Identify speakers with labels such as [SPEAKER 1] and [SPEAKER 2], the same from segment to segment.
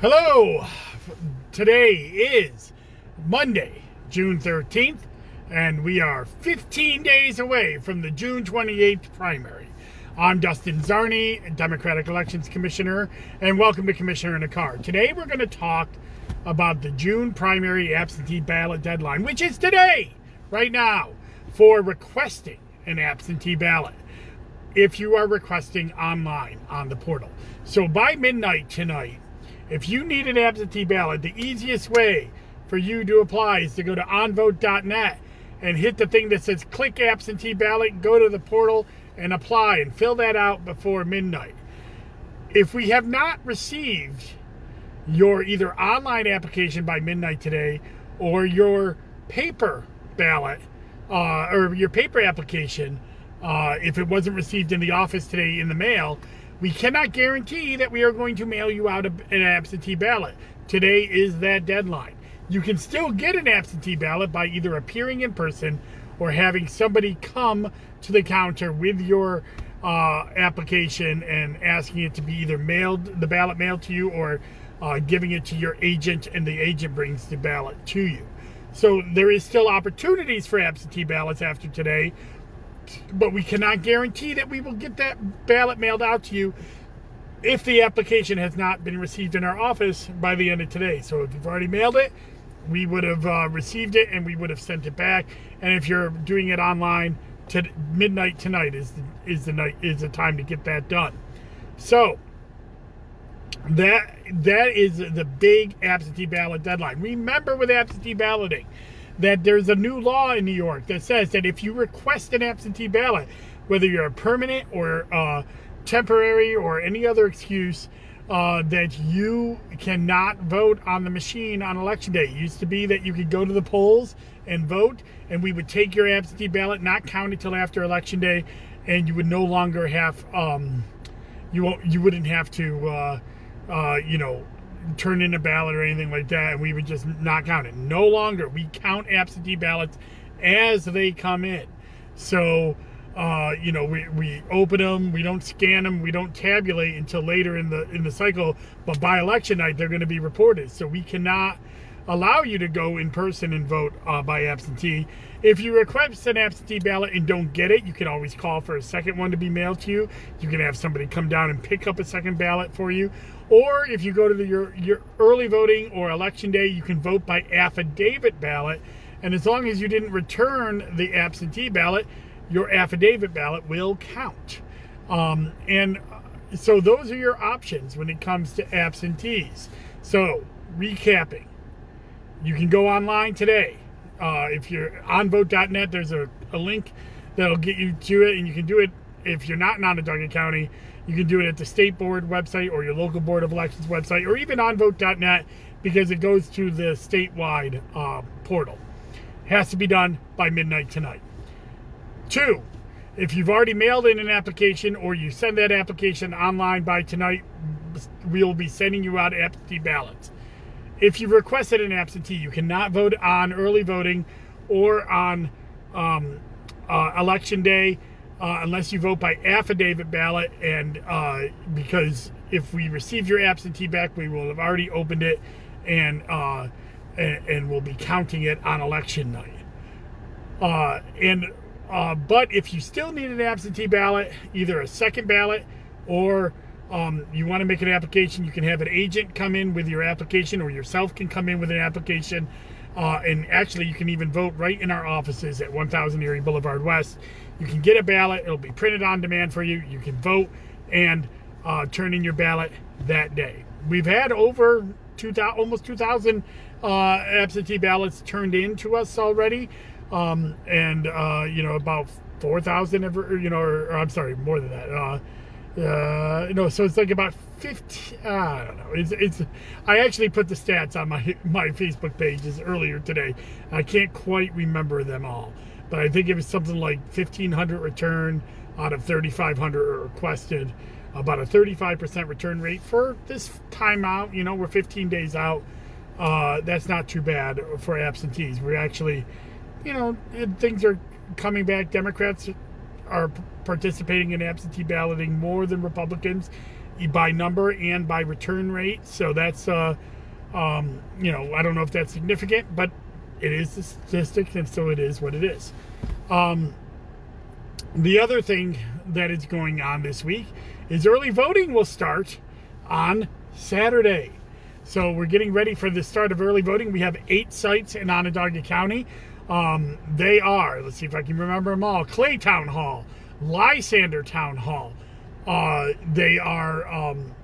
[SPEAKER 1] Hello. Today is Monday, June 13th, and we are 15 days away from the June 28th primary. I'm Dustin Czarny, Democratic Elections Commissioner, and welcome to Commissioner in a Car. Today we're going to talk about the June primary absentee ballot deadline, which is today, right now, for requesting an absentee ballot if you are requesting online on the portal. So by midnight tonight, if you need an absentee ballot, the easiest way for you to apply is to go to onvote.net and hit the thing that says click absentee ballot, go to the portal and apply and fill that out before midnight. If we have not received your either online application by midnight today or your paper ballot uh, or your paper application, uh, if it wasn't received in the office today in the mail, we cannot guarantee that we are going to mail you out an absentee ballot. Today is that deadline. You can still get an absentee ballot by either appearing in person or having somebody come to the counter with your uh, application and asking it to be either mailed, the ballot mailed to you, or uh, giving it to your agent, and the agent brings the ballot to you. So there is still opportunities for absentee ballots after today, but we cannot guarantee that we will get that ballot mailed out to you if the application has not been received in our office by the end of today. So if you've already mailed it, we would have uh, received it and we would have sent it back. And if you're doing it online, to midnight tonight is the, is the night is the time to get that done. So that that is the big absentee ballot deadline. Remember with absentee balloting that there's a new law in New York that says that if you request an absentee ballot, whether you're a permanent or uh, temporary or any other excuse, uh, that you cannot vote on the machine on election day. It used to be that you could go to the polls and vote, and we would take your absentee ballot, not count it till after election day, and you would no longer have um, you you wouldn't have to uh, uh, you know turn in a ballot or anything like that, and we would just not count it. No longer we count absentee ballots as they come in. So uh, you know, we, we open them, we don't scan them, we don't tabulate until later in the in the cycle. But by election night, they're going to be reported. So we cannot allow you to go in person and vote uh, by absentee. If you request an absentee ballot and don't get it, you can always call for a second one to be mailed to you. You can have somebody come down and pick up a second ballot for you. Or if you go to the, your, your early voting or election day, you can vote by affidavit ballot. And as long as you didn't return the absentee ballot, your affidavit ballot will count. Um, and uh, so those are your options when it comes to absentees. So, recapping, you can go online today. Uh, if you're on vote.net, there's a, a link that'll get you to it, and you can do it if you're not in Onondaga County. You can do it at the state board website or your local board of elections website, or even on vote.net because it goes to the statewide uh, portal. Has to be done by midnight tonight. Two, if you've already mailed in an application or you send that application online by tonight, we'll be sending you out absentee ballots. If you've requested an absentee, you cannot vote on early voting or on um, uh, election day uh, unless you vote by affidavit ballot. And uh, because if we receive your absentee back, we will have already opened it and uh, and, and we'll be counting it on election night. Uh, and uh, but if you still need an absentee ballot, either a second ballot or um, you want to make an application, you can have an agent come in with your application or yourself can come in with an application. Uh, and actually, you can even vote right in our offices at 1000 Erie Boulevard West. You can get a ballot, it'll be printed on demand for you. You can vote and uh, turn in your ballot that day. We've had over 2000, almost 2,000 uh, absentee ballots turned in to us already um, and uh, you know about four thousand ever, you know, or, or, I'm sorry, more than that. Uh, you know, so it's like about fifty. Uh, I don't know. It's it's. I actually put the stats on my my Facebook pages earlier today. I can't quite remember them all, but I think it was something like fifteen hundred return out of thirty five hundred requested. About a thirty five percent return rate for this time out. You know, we're fifteen days out. Uh, that's not too bad for absentees. We're actually you know, things are coming back. Democrats are participating in absentee balloting more than Republicans, by number and by return rate. So that's, uh, um, you know, I don't know if that's significant, but it is a statistic, and so it is what it is. Um, the other thing that is going on this week is early voting will start on Saturday. So we're getting ready for the start of early voting. We have eight sites in Onondaga County. Um, they are, let's see if I can remember them all Clay Town Hall, Lysander Town Hall. Uh, they are um,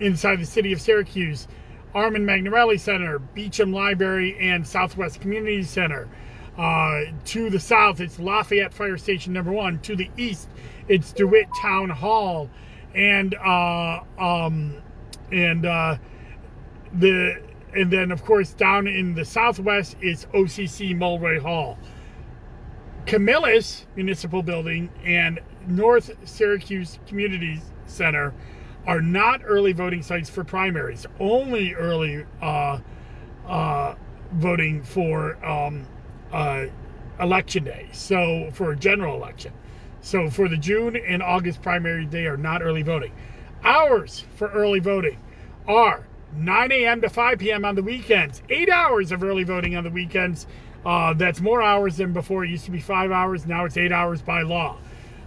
[SPEAKER 1] inside the city of Syracuse, Armand Magnarelli Center, Beauchamp Library, and Southwest Community Center. Uh, to the south, it's Lafayette Fire Station number one. To the east, it's DeWitt Town Hall, and uh, um, and uh, the and then of course down in the southwest is OCC Mulroy Hall. Camillus Municipal Building and North Syracuse Community Center are not early voting sites for primaries. Only early uh, uh, voting for um, uh, election day. So for a general election. So for the June and August primary, they are not early voting. Hours for early voting are 9 a.m. to 5 p.m. on the weekends. Eight hours of early voting on the weekends. Uh, that's more hours than before. It used to be five hours. Now it's eight hours by law.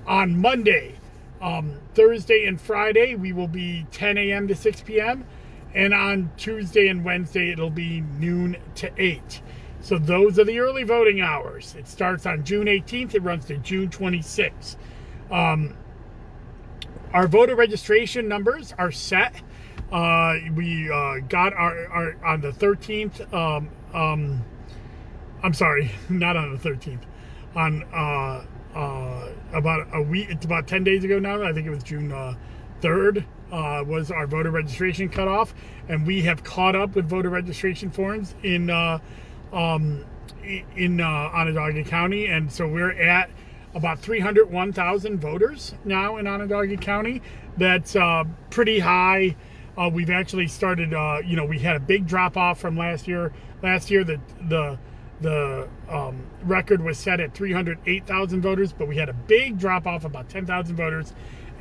[SPEAKER 1] On Monday, um, Thursday, and Friday, we will be 10 a.m. to 6 p.m. And on Tuesday and Wednesday, it'll be noon to 8. So those are the early voting hours. It starts on June 18th. It runs to June 26th. Um, our voter registration numbers are set. Uh, we uh, got our, our, on the 13th. Um, um, I'm sorry, not on the 13th. On uh, uh, about a week, it's about 10 days ago now. I think it was June 3rd. Uh, was our voter registration cutoff, and we have caught up with voter registration forms in uh, um, in uh, Onondaga County, and so we're at about 301,000 voters now in Onondaga County. That's uh, pretty high. Uh, we've actually started. Uh, you know, we had a big drop off from last year. Last year, the the the um, record was set at 308,000 voters, but we had a big drop off, about 10,000 voters,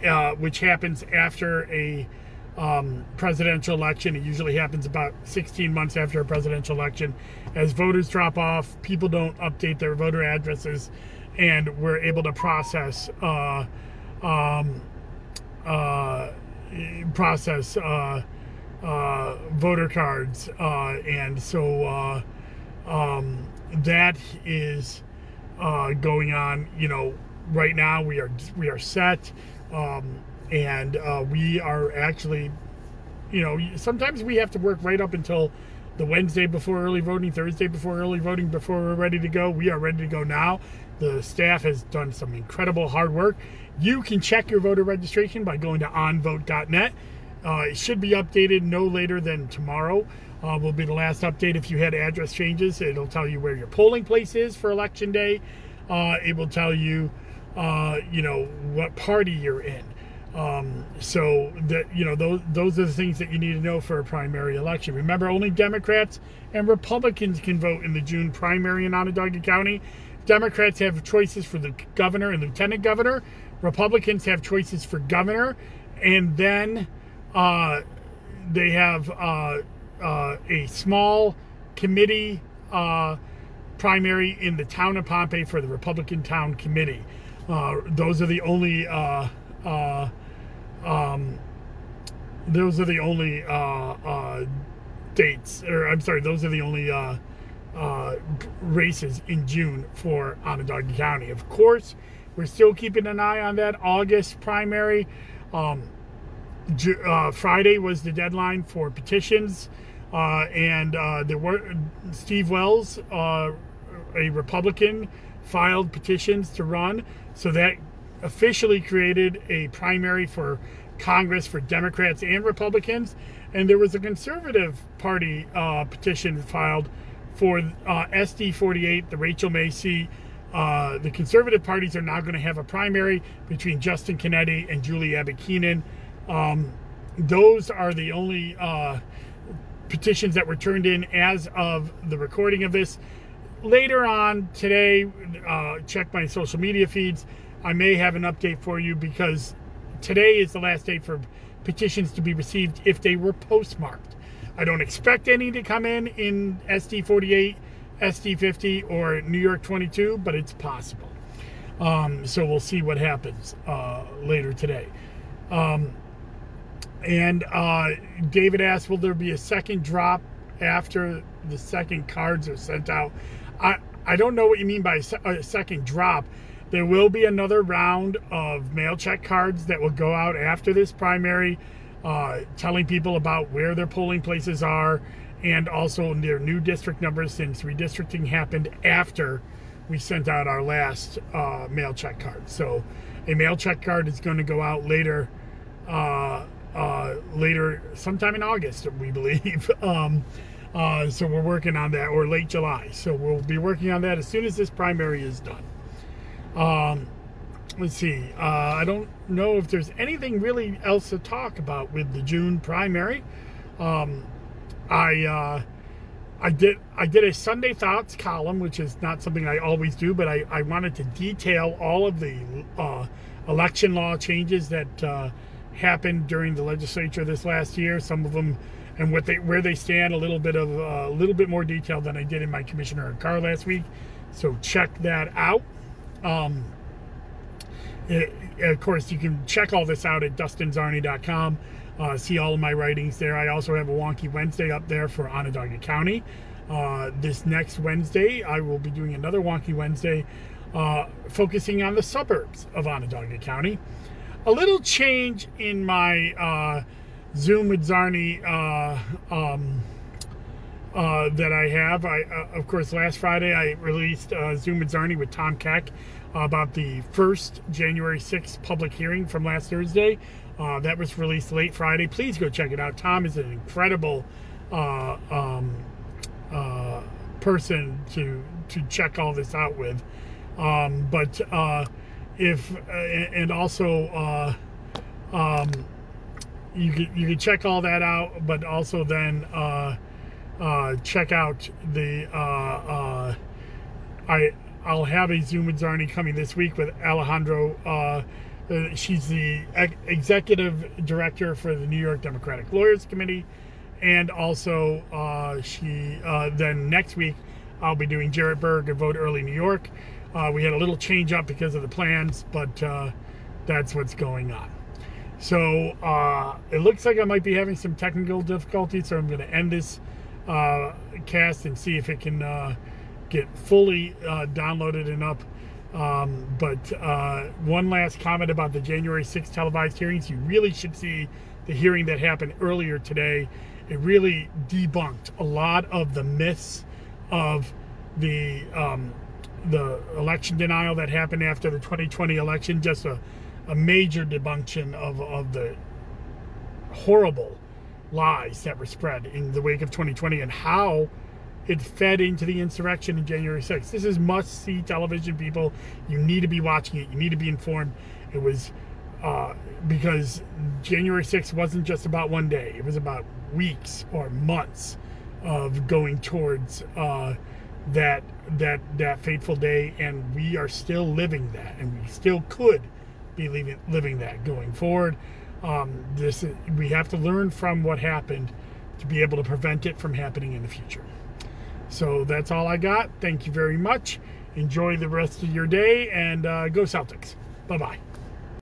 [SPEAKER 1] uh, which happens after a um, presidential election. It usually happens about 16 months after a presidential election. As voters drop off, people don't update their voter addresses, and we're able to process uh, um, uh, process uh, uh voter cards, uh, and so um, that is going on. You know, right now we are we are set. Um, and we are actually, you know, sometimes we have to work right up until the Wednesday before early voting, Thursday before early voting, before we're ready to go. We are ready to go now. The staff has done some incredible hard work. You can check your voter registration by going to onvote.net. Uh, it should be updated no later than tomorrow. Uh, will be the last update if you had address changes. It'll tell you where your polling place is for election day. Uh, it will tell you, uh, you know, what party you're in. Um, so that you know those those are the things that you need to know for a primary election. Remember, only Democrats and Republicans can vote in the June primary in Onondaga County. Democrats have choices for the governor and lieutenant governor. Republicans have choices for governor, and then uh, they have uh, uh, a small committee uh, primary in the town of Pompey for the Republican Town Committee. Uh, those are the only uh, um, those are the only dates, or I'm sorry, those are the only races in June for Onondaga County. Of course, we're still keeping an eye on that August primary. Um, uh, Friday was the deadline for petitions, uh, and uh, there were Steve Wells, uh, a Republican, filed petitions to run. So that officially created a primary for Congress for Democrats and Republicans, and there was a conservative party uh, petition filed for uh, SD 48, the Rachel Macy. Uh, the conservative parties are now going to have a primary between Justin Kennedy and Julie Abbott Kenan. Um, those are the only uh, petitions that were turned in as of the recording of this. Later on today, uh, check my social media feeds I may have an update for you because today is the last date for petitions to be received if they were postmarked. I don't expect any to come in in SD 48, SD 50, or New York 22, but it's possible. Um, so we'll see what happens uh, later today. Um, and uh, David asked, will there be a second drop after the second cards are sent out? I, I don't know what you mean by a second drop. There will be another round of mail check cards that will go out after this primary, uh, telling people about where their polling places are and also their new district numbers since redistricting happened after we sent out our last uh, mail check card. So a mail check card is going to go out later, uh, uh, later sometime in August, we believe. um, uh, so we're working on that, or late July. So we'll be working on that as soon as this primary is done. Um, let's see. Uh, I don't know if there's anything really else to talk about with the June primary. Um, I uh, I did I did a Sunday Thoughts column, which is not something I always do, but I, I wanted to detail all of the uh, election law changes that uh, happened during the legislature this last year. Some of them and what they where they stand. A little bit of uh, a little bit more detail than I did in my commissioner in car last week. So check that out. Um, it, of course, you can check all this out at dustinczarny.com uh, see all of my writings there. I also have a Wonky Wednesday up there for Onondaga County. Uh, this next Wednesday, I will be doing another Wonky Wednesday uh, focusing on the suburbs of Onondaga County. A little change in my uh, Zoom with Czarny uh, um, uh, that I have. I, of course, last Friday I released Zoom with Czarny with Tom Keck about the first January 6th public hearing from last Thursday uh, that was released late Friday. Please go check it out. Tom is an incredible uh, um, uh, person to to check all this out with. Um, but uh, if uh, and also uh, um, you can you can check all that out, but also then check out the I I'll have a Zoom with Czarny coming this week with Alejandro she's the executive director for the New York Democratic Lawyers Committee, and also uh, she uh, then next week I'll be doing Jarrett Berg and Vote Early New York. Uh, we had a little change up because of the plans, but uh, that's what's going on. So uh, it looks like I might be having some technical difficulties, so I'm going to end this cast and see if it can get fully downloaded and up um, but uh, one last comment about the January 6th televised hearings. You really should see the hearing that happened earlier today. It really debunked a lot of the myths of the um, the election denial that happened after the 2020 election. Just a, a major debunction of, of the horrible lies that were spread in the wake of 2020 and how it fed into the insurrection in January 6th. This is must see television, people. You need to be watching it, you need to be informed. It was uh, because January 6th wasn't just about one day, it was about weeks or months of going towards uh, that that that fateful day and we are still living that and we still could be living, living that going forward um, this we have to learn from what happened to be able to prevent it from happening in the future so that's all I got. Thank you very much. Enjoy the rest of your day and uh, go Celtics. Bye bye.